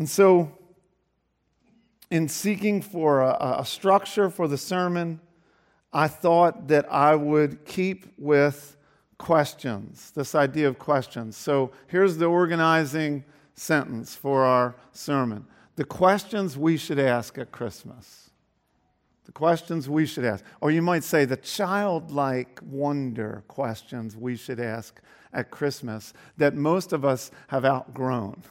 And so, in seeking for a, a structure for the sermon, I thought that I would keep with questions, this idea of questions. So here's the organizing sentence for our sermon the questions we should ask at Christmas. The questions we should ask. Or you might say the childlike wonder questions we should ask at Christmas that most of us have outgrown.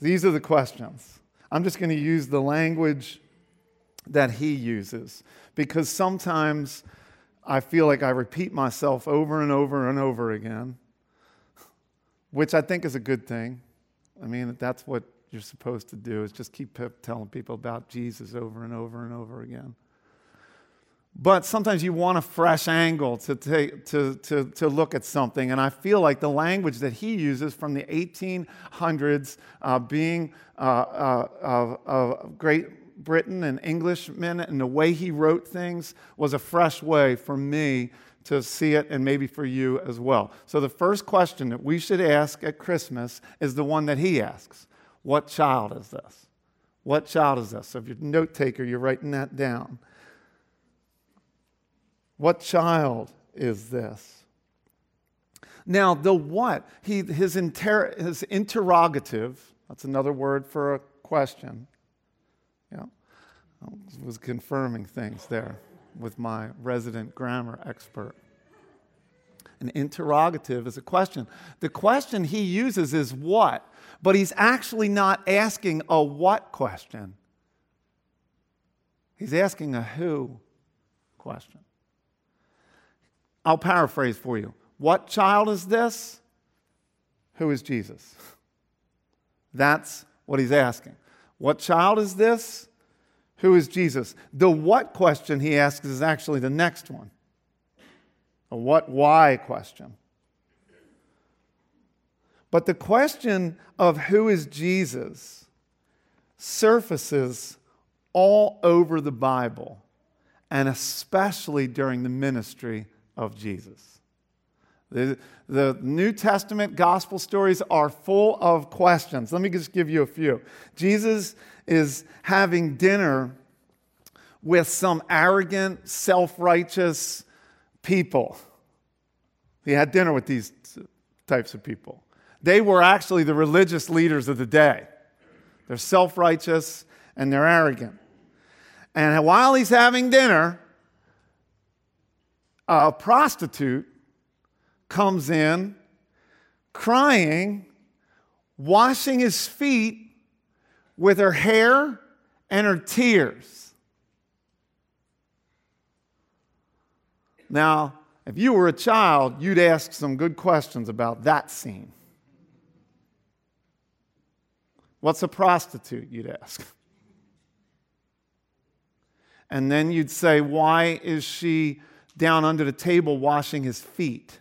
These are the questions. I'm just going to use the language that he uses because sometimes I feel like I repeat myself over and over and over again, which I think is a good thing. I mean, that's what you're supposed to do is just keep telling people about Jesus over and over and over again. But sometimes you want a fresh angle to, take, to, to, to look at something. And I feel like the language that he uses from the 1800s, uh, being uh, uh, of, of great Britain and Englishmen and the way he wrote things was a fresh way for me to see it and maybe for you as well. So, the first question that we should ask at Christmas is the one that he asks What child is this? What child is this? So, if you're a note taker, you're writing that down. What child is this? Now, the what, he, his, inter, his interrogative, that's another word for a question, yeah. I was confirming things there with my resident grammar expert. An interrogative is a question. The question he uses is what, but he's actually not asking a what question. He's asking a who question. I'll paraphrase for you. What child is this? Who is Jesus? That's what he's asking. What child is this? Who is Jesus? The what question he asks is actually the next one a what why question. But the question of who is Jesus surfaces all over the Bible, and especially during the ministry of Jesus. The, the New Testament gospel stories are full of questions. Let me just give you a few. Jesus is having dinner with some arrogant, self righteous people. He had dinner with these types of people. They were actually the religious leaders of the day. They're self righteous and they're arrogant. And while he's having dinner, a prostitute comes in crying, washing his feet with her hair and her tears. Now, if you were a child, you'd ask some good questions about that scene. What's a prostitute? You'd ask. And then you'd say, Why is she down under the table washing his feet?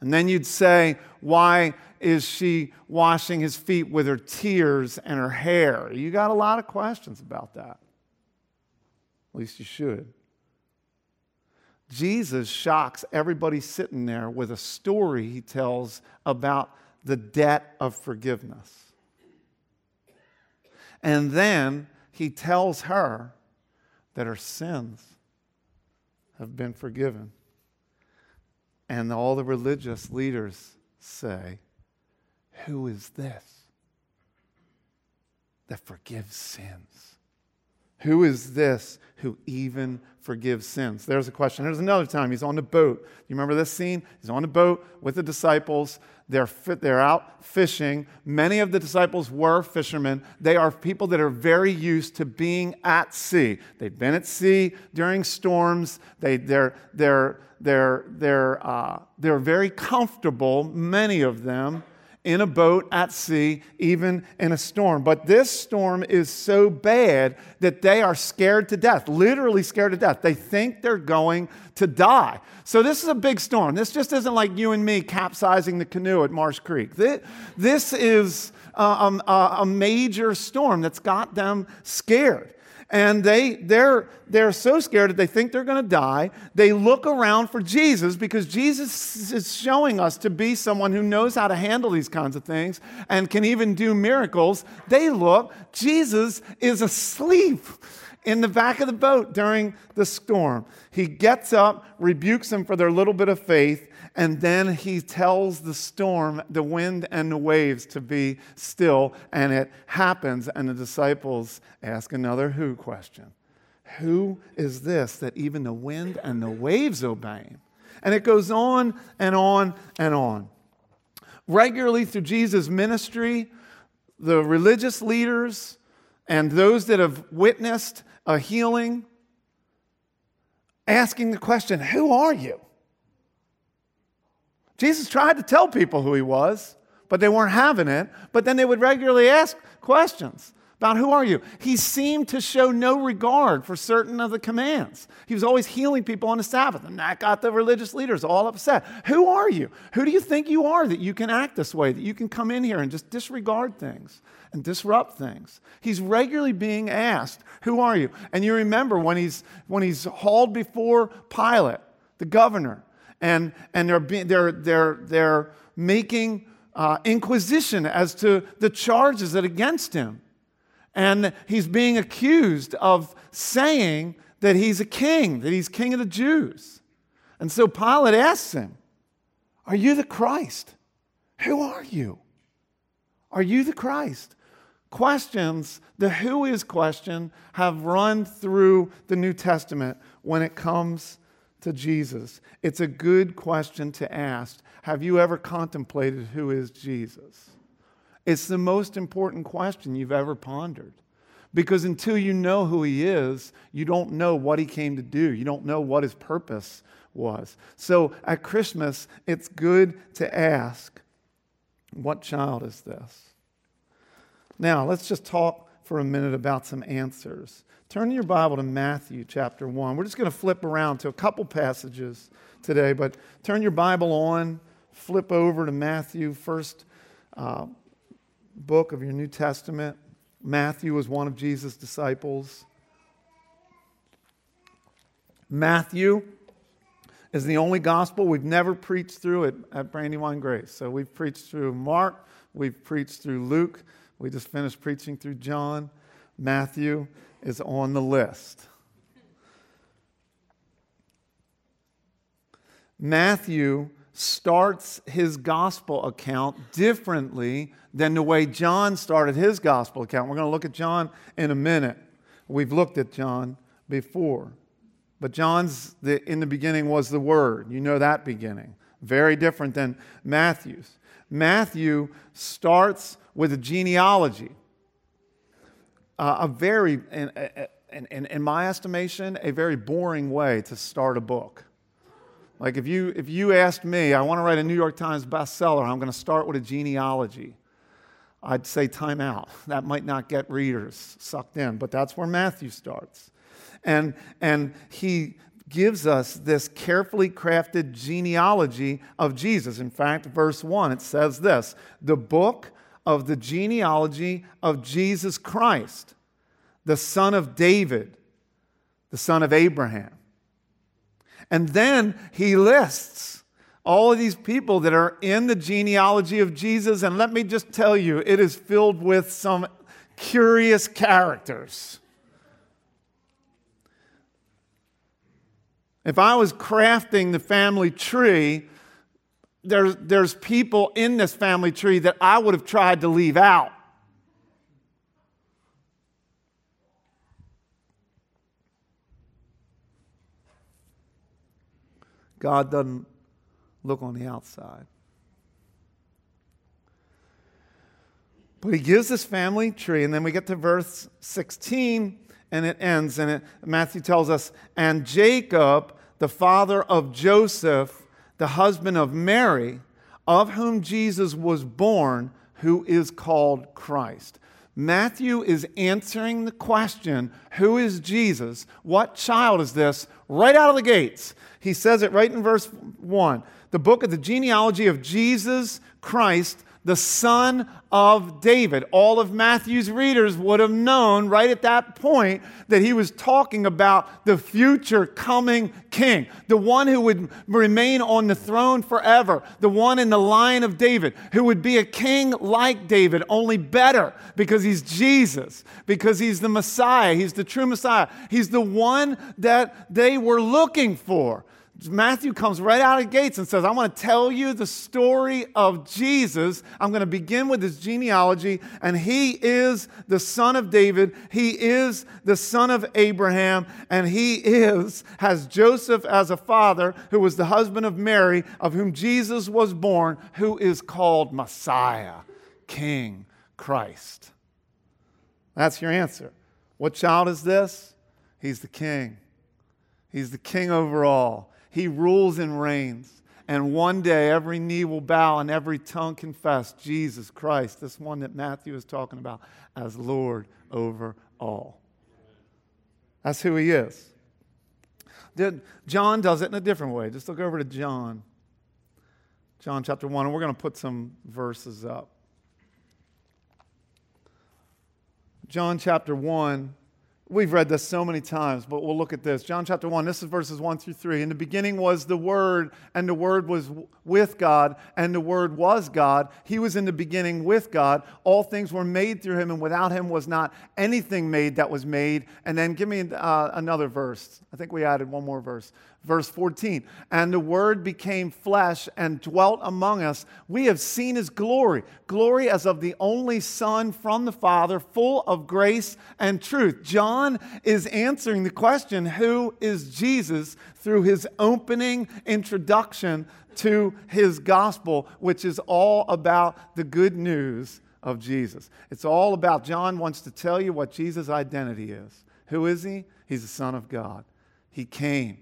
And then you'd say, Why is she washing his feet with her tears and her hair? You got a lot of questions about that. At least you should. Jesus shocks everybody sitting there with a story he tells about the debt of forgiveness. And then he tells her that her sins have been forgiven. And all the religious leaders say, Who is this that forgives sins? Who is this who even forgives sins? There's a question. There's another time. He's on the boat. You remember this scene? He's on the boat with the disciples. They're, they're out fishing. Many of the disciples were fishermen. They are people that are very used to being at sea. They've been at sea during storms. They, they're, they're, they're, they're, uh, they're very comfortable, many of them, in a boat at sea, even in a storm. But this storm is so bad that they are scared to death, literally scared to death. They think they're going to die. So, this is a big storm. This just isn't like you and me capsizing the canoe at Marsh Creek. This is a, major storm that's got them scared. And they, they're, they're so scared that they think they're going to die. They look around for Jesus because Jesus is showing us to be someone who knows how to handle these kinds of things and can even do miracles. They look, Jesus is asleep in the back of the boat during the storm. He gets up, rebukes them for their little bit of faith, and then he tells the storm, the wind, and the waves to be still. And it happens. And the disciples ask another who question Who is this that even the wind and the waves obey him? And it goes on and on and on. Regularly through Jesus' ministry, the religious leaders and those that have witnessed a healing asking the question, Who are you? Jesus tried to tell people who he was, but they weren't having it. But then they would regularly ask questions about who are you? He seemed to show no regard for certain of the commands. He was always healing people on the Sabbath, and that got the religious leaders all upset. Who are you? Who do you think you are that you can act this way, that you can come in here and just disregard things and disrupt things? He's regularly being asked, Who are you? And you remember when he's, when he's hauled before Pilate, the governor, and, and they're, they're, they're, they're making uh, inquisition as to the charges that against him. And he's being accused of saying that he's a king, that he's king of the Jews. And so Pilate asks him, Are you the Christ? Who are you? Are you the Christ? Questions, the who is question, have run through the New Testament when it comes to Jesus? It's a good question to ask. Have you ever contemplated who is Jesus? It's the most important question you've ever pondered. Because until you know who he is, you don't know what he came to do. You don't know what his purpose was. So at Christmas, it's good to ask, What child is this? Now, let's just talk for a minute about some answers. Turn your Bible to Matthew chapter 1. We're just going to flip around to a couple passages today, but turn your Bible on, flip over to Matthew, first uh, book of your New Testament. Matthew was one of Jesus' disciples. Matthew is the only gospel we've never preached through at, at Brandywine Grace. So we've preached through Mark, we've preached through Luke, we just finished preaching through John. Matthew is on the list. Matthew starts his gospel account differently than the way John started his gospel account. We're going to look at John in a minute. We've looked at John before. But John's, the, in the beginning was the Word. You know that beginning. Very different than Matthew's. Matthew starts with a genealogy uh, a very, in, in, in my estimation, a very boring way to start a book. Like if you, if you asked me, I want to write a New York Times bestseller, I'm going to start with a genealogy. I'd say time out. That might not get readers sucked in, but that's where Matthew starts. And, and he gives us this carefully crafted genealogy of Jesus. In fact, verse 1, it says this the book of the genealogy of Jesus Christ, the son of David, the son of Abraham. And then he lists all of these people that are in the genealogy of Jesus. And let me just tell you, it is filled with some curious characters. If I was crafting the family tree, there's, there's people in this family tree that I would have tried to leave out. God doesn't look on the outside. But he gives this family tree, and then we get to verse 16, and it ends, and it, Matthew tells us, and Jacob, the father of Joseph, the husband of Mary, of whom Jesus was born, who is called Christ. Matthew is answering the question, Who is Jesus? What child is this? right out of the gates. He says it right in verse 1. The book of the genealogy of Jesus Christ, the son of David. All of Matthew's readers would have known right at that point that he was talking about the future coming king, the one who would remain on the throne forever, the one in the line of David, who would be a king like David, only better because he's Jesus, because he's the Messiah, he's the true Messiah. He's the one that they were looking for. Matthew comes right out of gates and says, I want to tell you the story of Jesus. I'm going to begin with his genealogy, and he is the son of David. He is the son of Abraham, and he is, has Joseph as a father, who was the husband of Mary, of whom Jesus was born, who is called Messiah, King, Christ. That's your answer. What child is this? He's the king. He's the king over all. He rules and reigns. And one day every knee will bow and every tongue confess Jesus Christ, this one that Matthew is talking about, as Lord over all. That's who he is. John does it in a different way. Just look over to John. John chapter 1, and we're going to put some verses up. John chapter 1 We've read this so many times, but we'll look at this. John chapter 1, this is verses 1 through 3. In the beginning was the Word, and the Word was with God, and the Word was God. He was in the beginning with God. All things were made through him, and without him was not anything made that was made. And then give me uh, another verse. I think we added one more verse. Verse 14, and the Word became flesh and dwelt among us. We have seen his glory, glory as of the only Son from the Father, full of grace and truth. John is answering the question who is Jesus through his opening introduction to his gospel, which is all about the good news of Jesus. It's all about, John wants to tell you what Jesus' identity is. Who is he? He's the Son of God. He came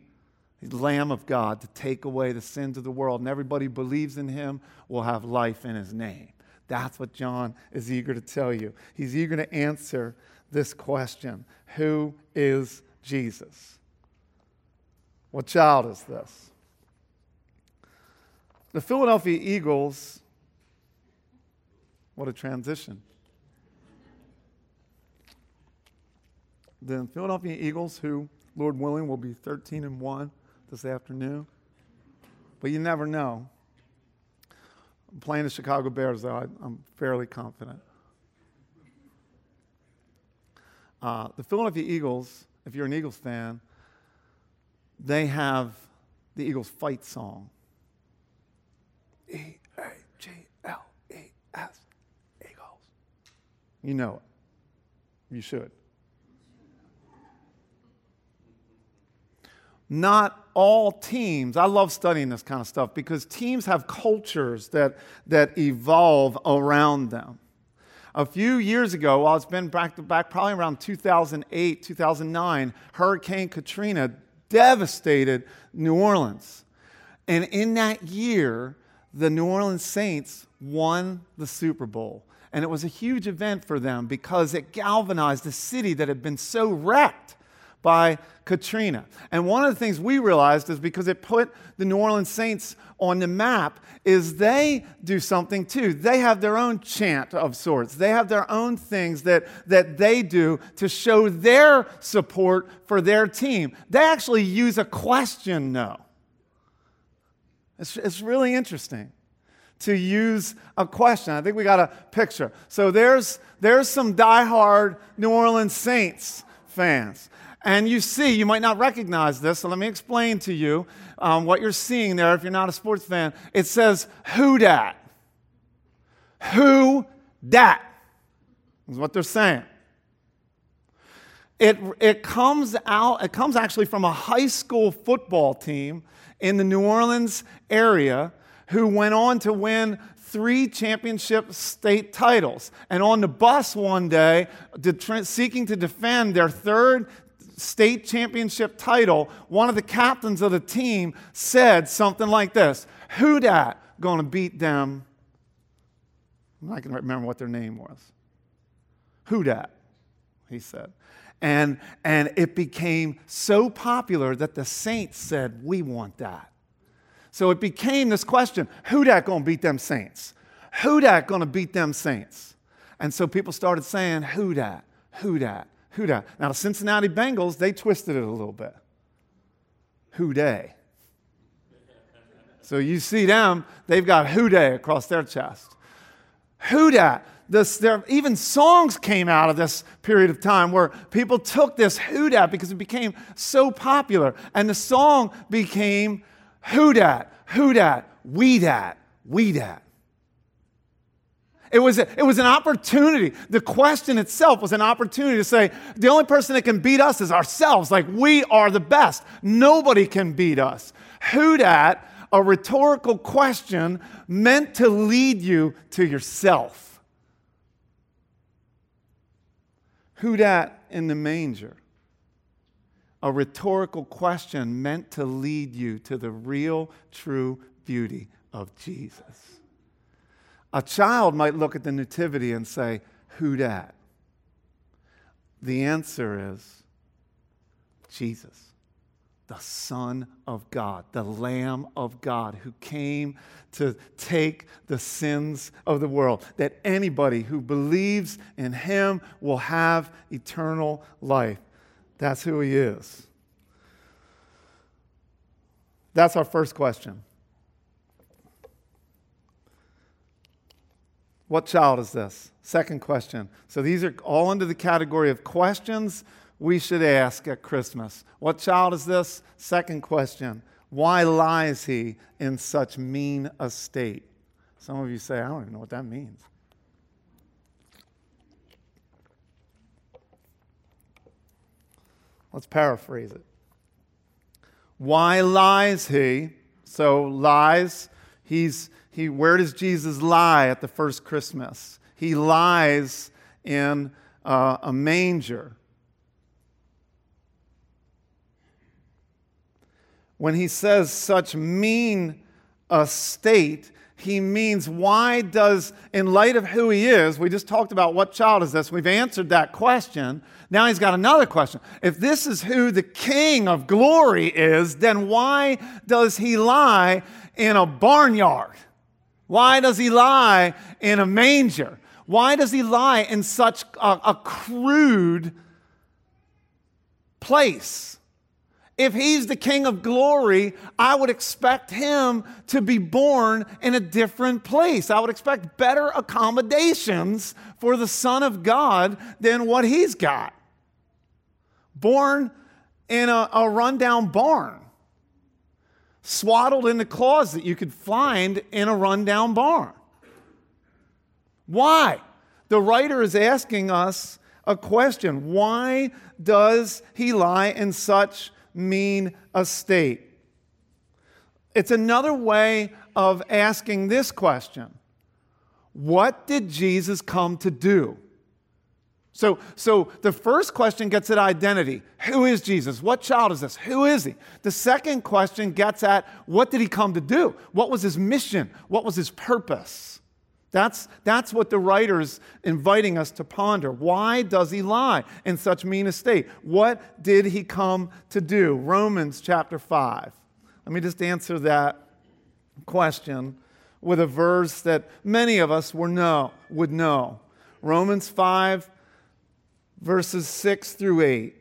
the Lamb of God to take away the sins of the world. And everybody who believes in him will have life in his name. That's what John is eager to tell you. He's eager to answer this question Who is Jesus? What child is this? The Philadelphia Eagles, what a transition. The Philadelphia Eagles, who, Lord willing, will be 13 and 1 this afternoon. But you never know. I'm playing the Chicago Bears, though. I, am fairly confident. Uh, the Philadelphia Eagles, if you're an Eagles fan, they have the Eagles fight song. E A G L E S, Eagles. You know it. You should. Not all teams, I love studying this kind of stuff because teams have cultures that, that evolve around them. A few years ago, well, it's been back, to back probably around 2008, 2009, Hurricane Katrina devastated New Orleans. And in that year, the New Orleans Saints won the Super Bowl. And it was a huge event for them because it galvanized a city that had been so wrecked by Katrina. And one of the things we realized is because it put the New Orleans Saints on the map is they do something too. They have their own chant of sorts. They have their own things that, that they do to show their support for their team. They actually use a question no. It's, it's really interesting to use a question. I think we got a picture. So there's, there's some diehard New Orleans Saints fans. And you see, you might not recognize this, so let me explain to you um, what you're seeing there if you're not a sports fan. It says, Who dat? Who dat? Is what they're saying. It, it comes out, it comes actually from a high school football team in the New Orleans area who went on to win three championship state titles. And on the bus one day, seeking to defend their third state championship title, one of the captains of the team said something like this Who dat gonna beat them? I'm not gonna remember what their name was. Who dat? He said. And, and it became so popular that the saints said, We want that. So it became this question who dat gonna beat them saints? Who dat gonna beat them Saints? And so people started saying, Who dat? Who dat? Who dat? Now, the Cincinnati Bengals, they twisted it a little bit. Who dey? So you see them, they've got who dey across their chest. Who dat? This, there, even songs came out of this period of time where people took this who dat because it became so popular. And the song became who dat, who dat, we dat, we dat. It was, it was an opportunity. The question itself was an opportunity to say, the only person that can beat us is ourselves. Like, we are the best. Nobody can beat us. Who dat, a rhetorical question meant to lead you to yourself. Who dat in the manger? A rhetorical question meant to lead you to the real, true beauty of Jesus. A child might look at the Nativity and say, Who dat? The answer is Jesus, the Son of God, the Lamb of God, who came to take the sins of the world, that anybody who believes in him will have eternal life. That's who he is. That's our first question. What child is this? Second question. So these are all under the category of questions we should ask at Christmas. What child is this? Second question. Why lies he in such mean a state? Some of you say, I don't even know what that means. Let's paraphrase it. Why lies he? So, lies, he's he, where does Jesus lie at the first Christmas? He lies in uh, a manger. When he says such mean a state, he means why does, in light of who he is, we just talked about what child is this, we've answered that question. Now he's got another question. If this is who the king of glory is, then why does he lie in a barnyard? Why does he lie in a manger? Why does he lie in such a, a crude place? If he's the king of glory, I would expect him to be born in a different place. I would expect better accommodations for the Son of God than what he's got. Born in a, a rundown barn swaddled in the closet you could find in a rundown barn. Why? The writer is asking us a question Why does he lie in such mean a state? It's another way of asking this question What did Jesus come to do? So, so the first question gets at identity. Who is Jesus? What child is this? Who is he? The second question gets at what did he come to do? What was his mission? What was his purpose? That's, that's what the writer is inviting us to ponder. Why does he lie in such mean a state? What did he come to do? Romans chapter 5. Let me just answer that question with a verse that many of us would know. Would know. Romans 5 verses 6 through 8,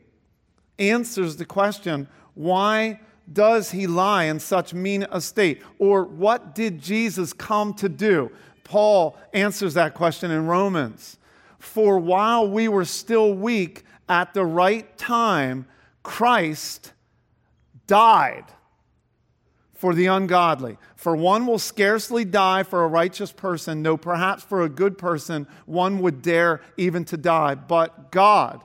answers the question why does he lie in such mean a state? Or what did Jesus come to do? Paul answers that question in Romans. For while we were still weak, at the right time, Christ died for the ungodly. For one will scarcely die for a righteous person, no, perhaps for a good person, one would dare even to die. But God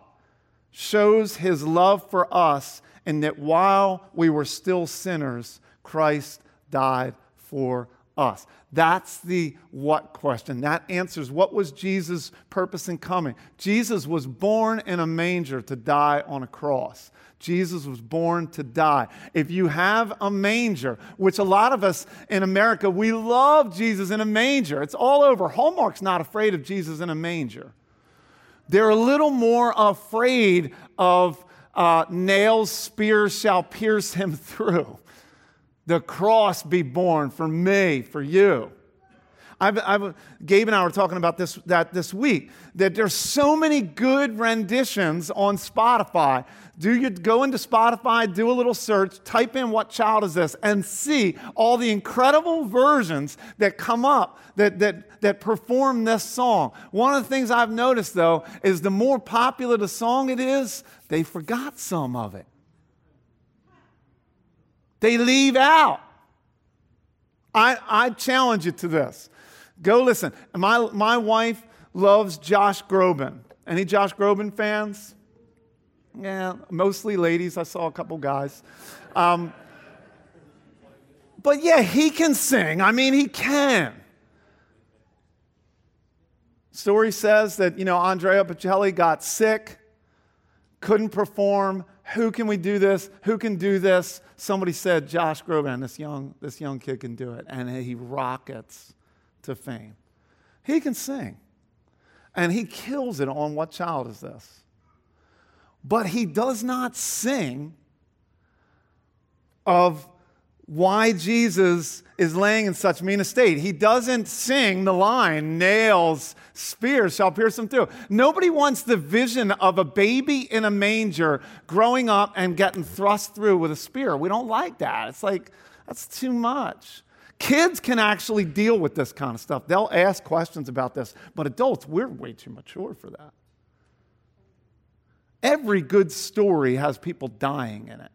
shows his love for us in that while we were still sinners, Christ died for us. That's the what question. That answers what was Jesus' purpose in coming. Jesus was born in a manger to die on a cross. Jesus was born to die. If you have a manger, which a lot of us in America, we love Jesus in a manger. It's all over. Hallmark's not afraid of Jesus in a manger. They're a little more afraid of uh, nails, spears shall pierce him through. The cross be born for me, for you. I've, I've, Gabe and I were talking about this, that this week, that there's so many good renditions on Spotify. Do you go into Spotify, do a little search, type in what child is this, and see all the incredible versions that come up that, that, that perform this song. One of the things I've noticed, though, is the more popular the song it is, they forgot some of it. They leave out. I, I challenge you to this. Go listen. My, my wife loves Josh Groban. Any Josh Groban fans? Yeah, mostly ladies. I saw a couple guys. Um, but yeah, he can sing. I mean, he can. Story says that, you know, Andrea Bocelli got sick, couldn't perform. Who can we do this? Who can do this? Somebody said, Josh Groban, this young, this young kid can do it. And he rockets to fame. He can sing. And he kills it on What Child Is This? But he does not sing of why Jesus is laying in such mean a state. He doesn't sing the line, nails, spears shall pierce him through. Nobody wants the vision of a baby in a manger growing up and getting thrust through with a spear. We don't like that. It's like, that's too much. Kids can actually deal with this kind of stuff. They'll ask questions about this, but adults, we're way too mature for that. Every good story has people dying in it.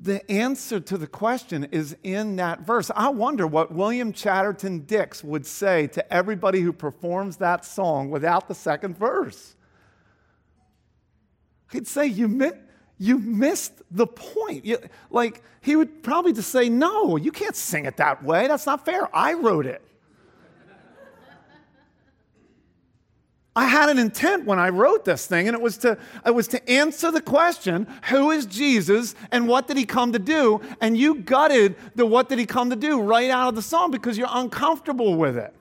The answer to the question is in that verse. I wonder what William Chatterton Dix would say to everybody who performs that song without the second verse. He'd say, You, mi- you missed the point. You, like, he would probably just say, No, you can't sing it that way. That's not fair. I wrote it. I had an intent when I wrote this thing, and it was to it was to answer the question, who is Jesus and what did he come to do? And you gutted the what did he come to do right out of the song because you're uncomfortable with it.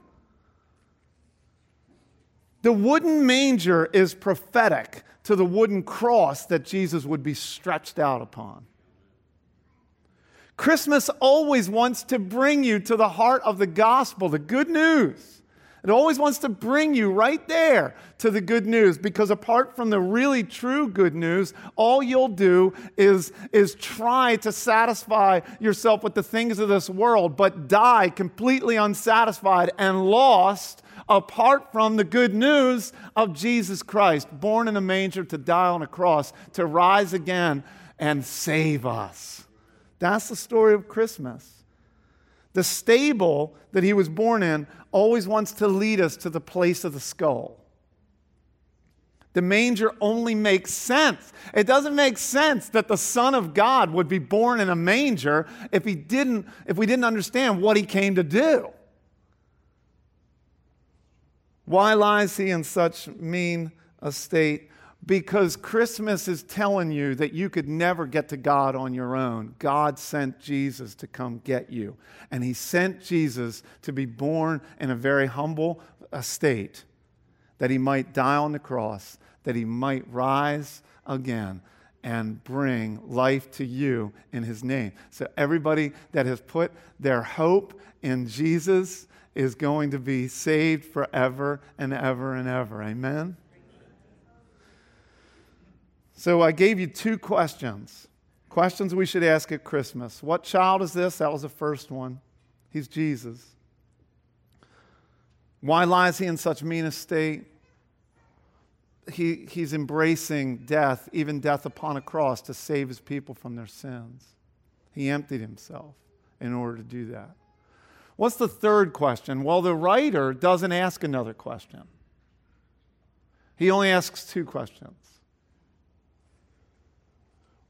The wooden manger is prophetic to the wooden cross that Jesus would be stretched out upon. Christmas always wants to bring you to the heart of the gospel, the good news. It always wants to bring you right there to the good news because apart from the really true good news, all you'll do is, is try to satisfy yourself with the things of this world, but die completely unsatisfied and lost apart from the good news of Jesus Christ, born in a manger to die on a cross, to rise again and save us. That's the story of Christmas. The stable that he was born in always wants to lead us to the place of the skull. The manger only makes sense. It doesn't make sense that the Son of God would be born in a manger if, he didn't, if we didn't understand what he came to do. Why lies he in such mean a state? because Christmas is telling you that you could never get to God on your own. God sent Jesus to come get you. And He sent Jesus to be born in a very humble uh, estate, that He might die on the cross, that He might rise again and bring life to you in His name. So, everybody that has put their hope in Jesus is going to be saved forever and ever and ever. Amen. So I gave you two questions. Questions we should ask at Christmas. What child is this? That was the first one. He's Jesus. Why lies he in such mean a state? He, he's embracing death, even death upon a cross, to save his people from their sins. He emptied himself in order to do that. What's the third question? Well, the writer doesn't ask another question, he only asks two questions.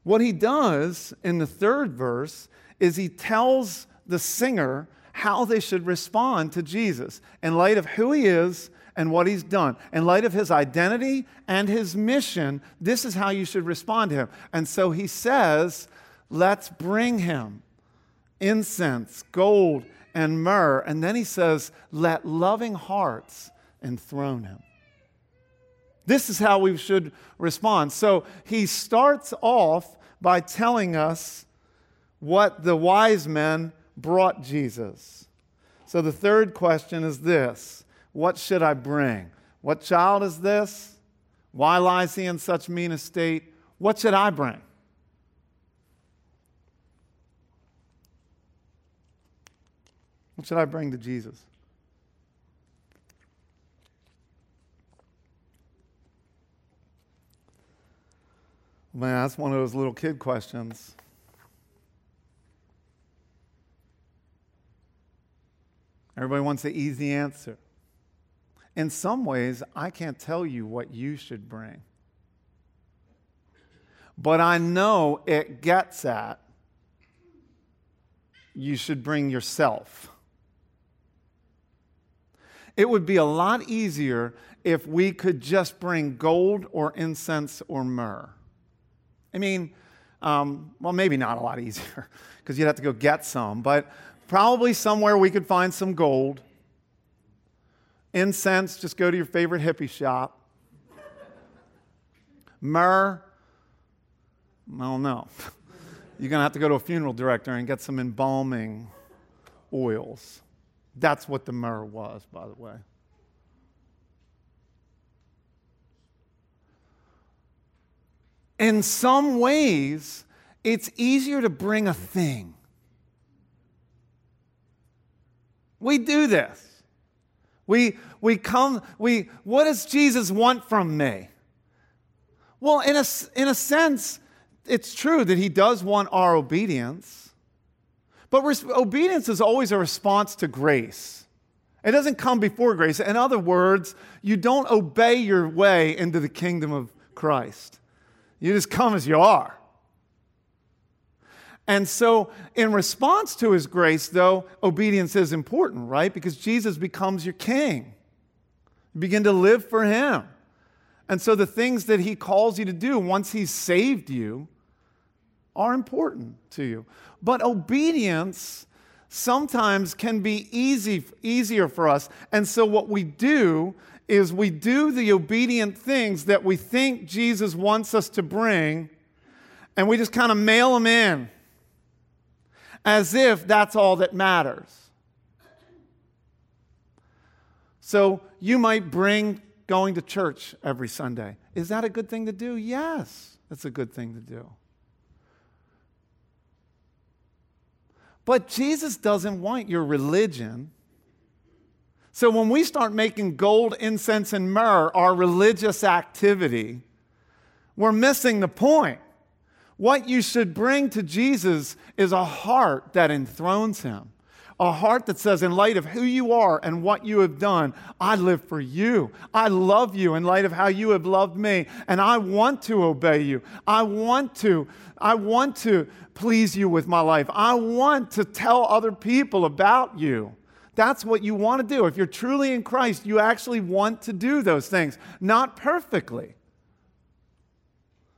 What he does in the third verse is he tells the singer how they should respond to Jesus in light of who he is and what he's done. In light of his identity and his mission, this is how you should respond to him. And so he says, Let's bring him incense, gold, and myrrh. And then he says, Let loving hearts enthrone him. This is how we should respond. So he starts off by telling us what the wise men brought Jesus. So the third question is this What should I bring? What child is this? Why lies he in such mean estate? What should I bring? What should I bring to Jesus? Man, that's one of those little kid questions. Everybody wants the easy answer. In some ways, I can't tell you what you should bring. But I know it gets at you should bring yourself. It would be a lot easier if we could just bring gold or incense or myrrh. I mean, um, well, maybe not a lot easier because you'd have to go get some, but probably somewhere we could find some gold. Incense, just go to your favorite hippie shop. Myrrh, I don't know. You're going to have to go to a funeral director and get some embalming oils. That's what the myrrh was, by the way. In some ways, it's easier to bring a thing. We do this. We, we come, we, what does Jesus want from me? Well, in a, in a sense, it's true that he does want our obedience, but res- obedience is always a response to grace. It doesn't come before grace. In other words, you don't obey your way into the kingdom of Christ. You just come as you are. And so, in response to his grace, though, obedience is important, right? Because Jesus becomes your king. You begin to live for him. And so, the things that he calls you to do once he's saved you are important to you. But obedience sometimes can be easy, easier for us. And so, what we do is we do the obedient things that we think Jesus wants us to bring, and we just kind of mail them in as if that's all that matters. So you might bring going to church every Sunday. Is that a good thing to do? Yes, that's a good thing to do. But Jesus doesn't want your religion. So when we start making gold, incense, and myrrh our religious activity, we're missing the point. What you should bring to Jesus is a heart that enthrones him. A heart that says, in light of who you are and what you have done, I live for you. I love you in light of how you have loved me, and I want to obey you. I want to, I want to please you with my life. I want to tell other people about you. That's what you want to do. If you're truly in Christ, you actually want to do those things, not perfectly.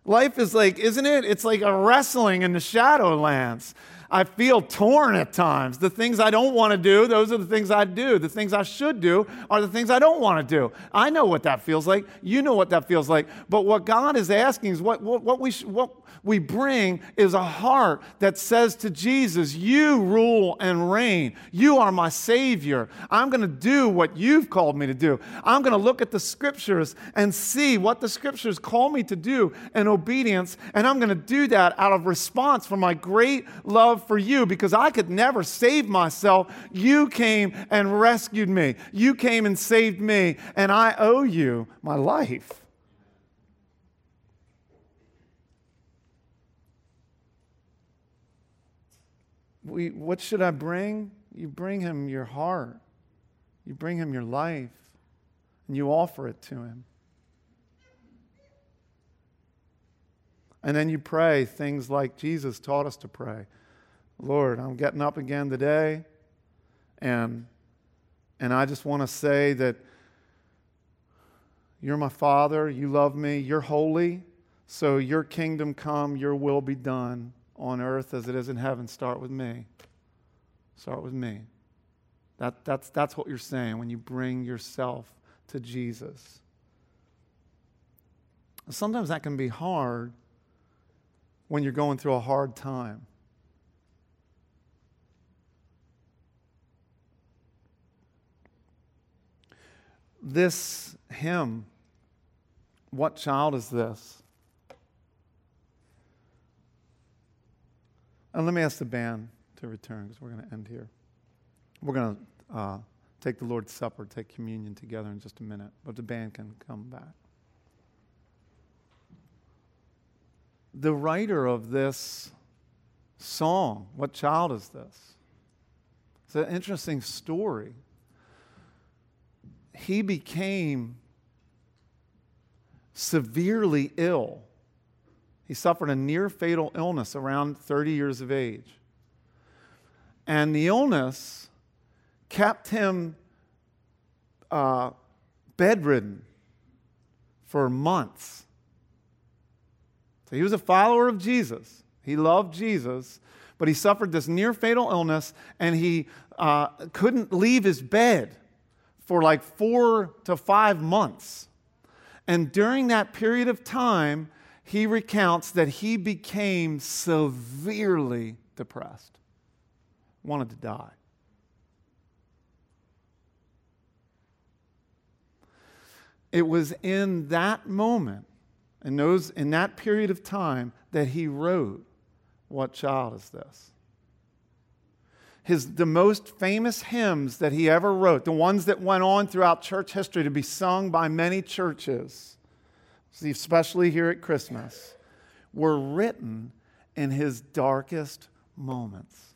Life is like, isn't it? It's like a wrestling in the shadowlands. I feel torn at times. The things I don't want to do, those are the things I do. The things I should do are the things I don't want to do. I know what that feels like. You know what that feels like. But what God is asking is what, what, what we, sh- what we bring is a heart that says to Jesus, You rule and reign. You are my Savior. I'm going to do what you've called me to do. I'm going to look at the scriptures and see what the scriptures call me to do in obedience. And I'm going to do that out of response for my great love for you because I could never save myself. You came and rescued me, you came and saved me, and I owe you my life. We, what should I bring? You bring him your heart, you bring him your life, and you offer it to him. And then you pray things like Jesus taught us to pray Lord, I'm getting up again today, and, and I just want to say that you're my Father, you love me, you're holy, so your kingdom come, your will be done on earth as it is in heaven. Start with me. Start with me. That, that's, that's what you're saying when you bring yourself to Jesus. Sometimes that can be hard when you're going through a hard time. This hymn, What Child Is This? And let me ask the band to return because we're going to end here. We're going to uh, take the Lord's Supper, take communion together in just a minute, but the band can come back. The writer of this song, What Child Is This? It's an interesting story. He became severely ill. He suffered a near fatal illness around 30 years of age. And the illness kept him uh, bedridden for months. So he was a follower of Jesus. He loved Jesus, but he suffered this near fatal illness and he uh, couldn't leave his bed for like four to five months. And during that period of time, he recounts that he became severely depressed, wanted to die. It was in that moment, in, those, in that period of time, that he wrote, What child is this? His, the most famous hymns that he ever wrote, the ones that went on throughout church history to be sung by many churches, especially here at Christmas, were written in his darkest moments.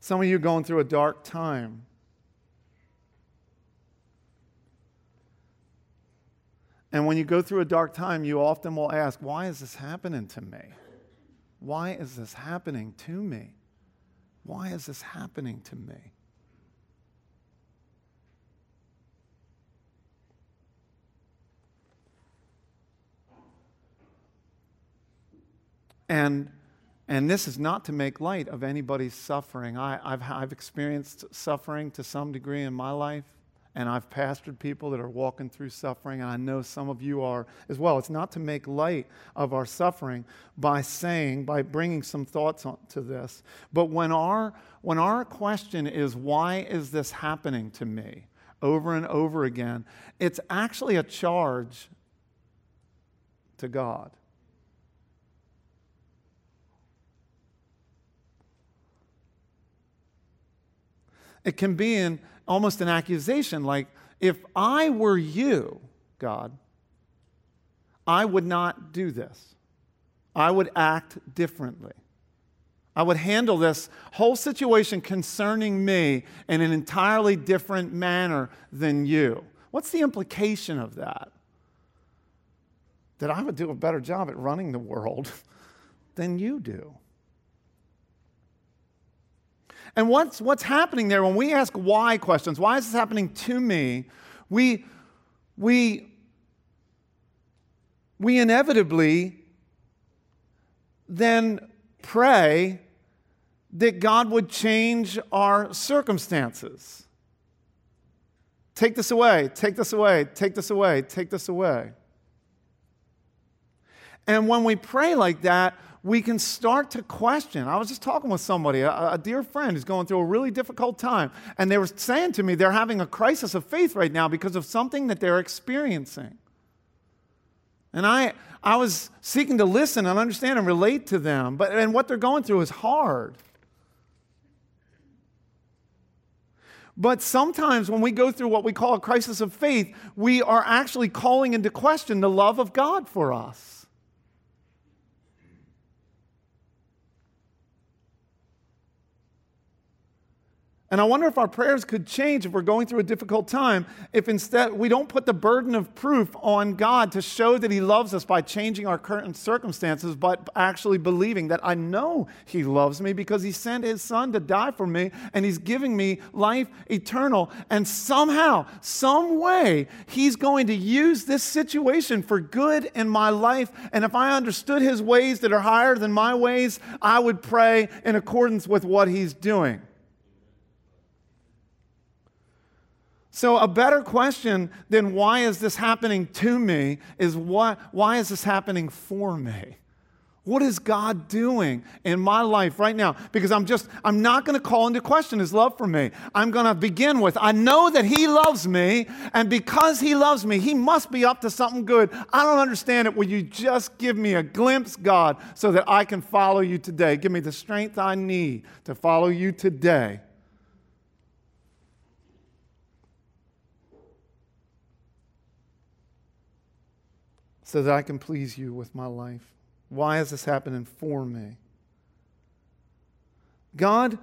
Some of you going through a dark time. And when you go through a dark time, you often will ask, Why is this happening to me? Why is this happening to me? Why is this happening to me? And and this is not to make light of anybody's suffering. I, have I've experienced suffering to some degree in my life, and I've pastored people that are walking through suffering, and I know some of you are as well. It's not to make light of our suffering by saying, by bringing some thoughts on, to this. But when our, when our question is, why is this happening to me over and over again, it's actually a charge to God. It can be in almost an accusation like, if I were you, God, I would not do this. I would act differently. I would handle this whole situation concerning me in an entirely different manner than you. What's the implication of that? That I would do a better job at running the world than you do. And what's, what's happening there when we ask why questions, why is this happening to me? We, we, we inevitably then pray that God would change our circumstances. Take this away, take this away, take this away, take this away. And when we pray like that, we can start to question. I was just talking with somebody, a, a, dear friend who's going through a really difficult time, and they were saying to me they're having a crisis of faith right now because of something that they're experiencing. And I, I was seeking to listen and understand and relate to them, but and what they're going through is hard. But sometimes when we go through what we call a crisis of faith, we are actually calling into question the love of God for us. And I wonder if our prayers could change if we're going through a difficult time, if instead we don't put the burden of proof on God to show that He loves us by changing our current circumstances, but actually believing that I know He loves me because He sent His Son to die for me and He's giving me life eternal. And somehow, some way, He's going to use this situation for good in my life. And if I understood His ways that are higher than my ways, I would pray in accordance with what He's doing. So, a better question than why is this happening to me is what, why is this happening for me? What is God doing in my life right now? Because I'm just, I'm not going to call into question his love for me. I'm going to begin with, I know that he loves me, and because he loves me, he must be up to something good. I don't understand it. Will you just give me a glimpse, God, so that I can follow you today? Give me the strength I need to follow you today. So that I can please you with my life. Why is this happening for me? God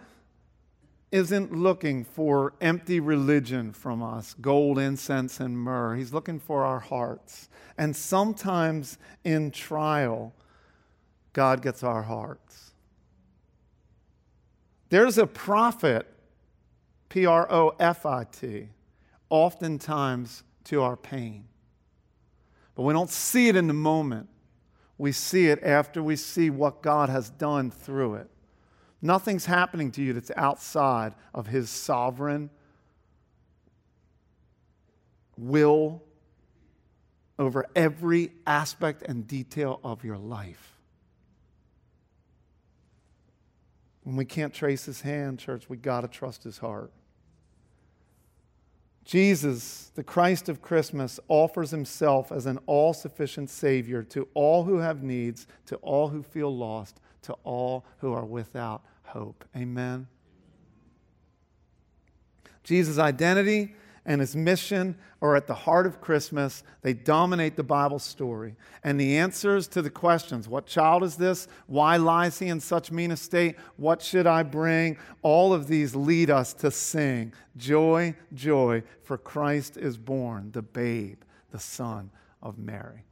isn't looking for empty religion from us, gold, incense, and myrrh. He's looking for our hearts. And sometimes in trial, God gets our hearts. There's a profit, P R O F I T, oftentimes to our pain. But we don't see it in the moment. We see it after we see what God has done through it. Nothing's happening to you that's outside of His sovereign will over every aspect and detail of your life. When we can't trace His hand, church, we got to trust His heart. Jesus, the Christ of Christmas, offers himself as an all sufficient Savior to all who have needs, to all who feel lost, to all who are without hope. Amen. Jesus' identity and his mission are at the heart of Christmas. They dominate the Bible story. And the answers to the questions what child is this? Why lies he in such mean estate? What should I bring? All of these lead us to sing Joy, joy, for Christ is born, the babe, the Son of Mary.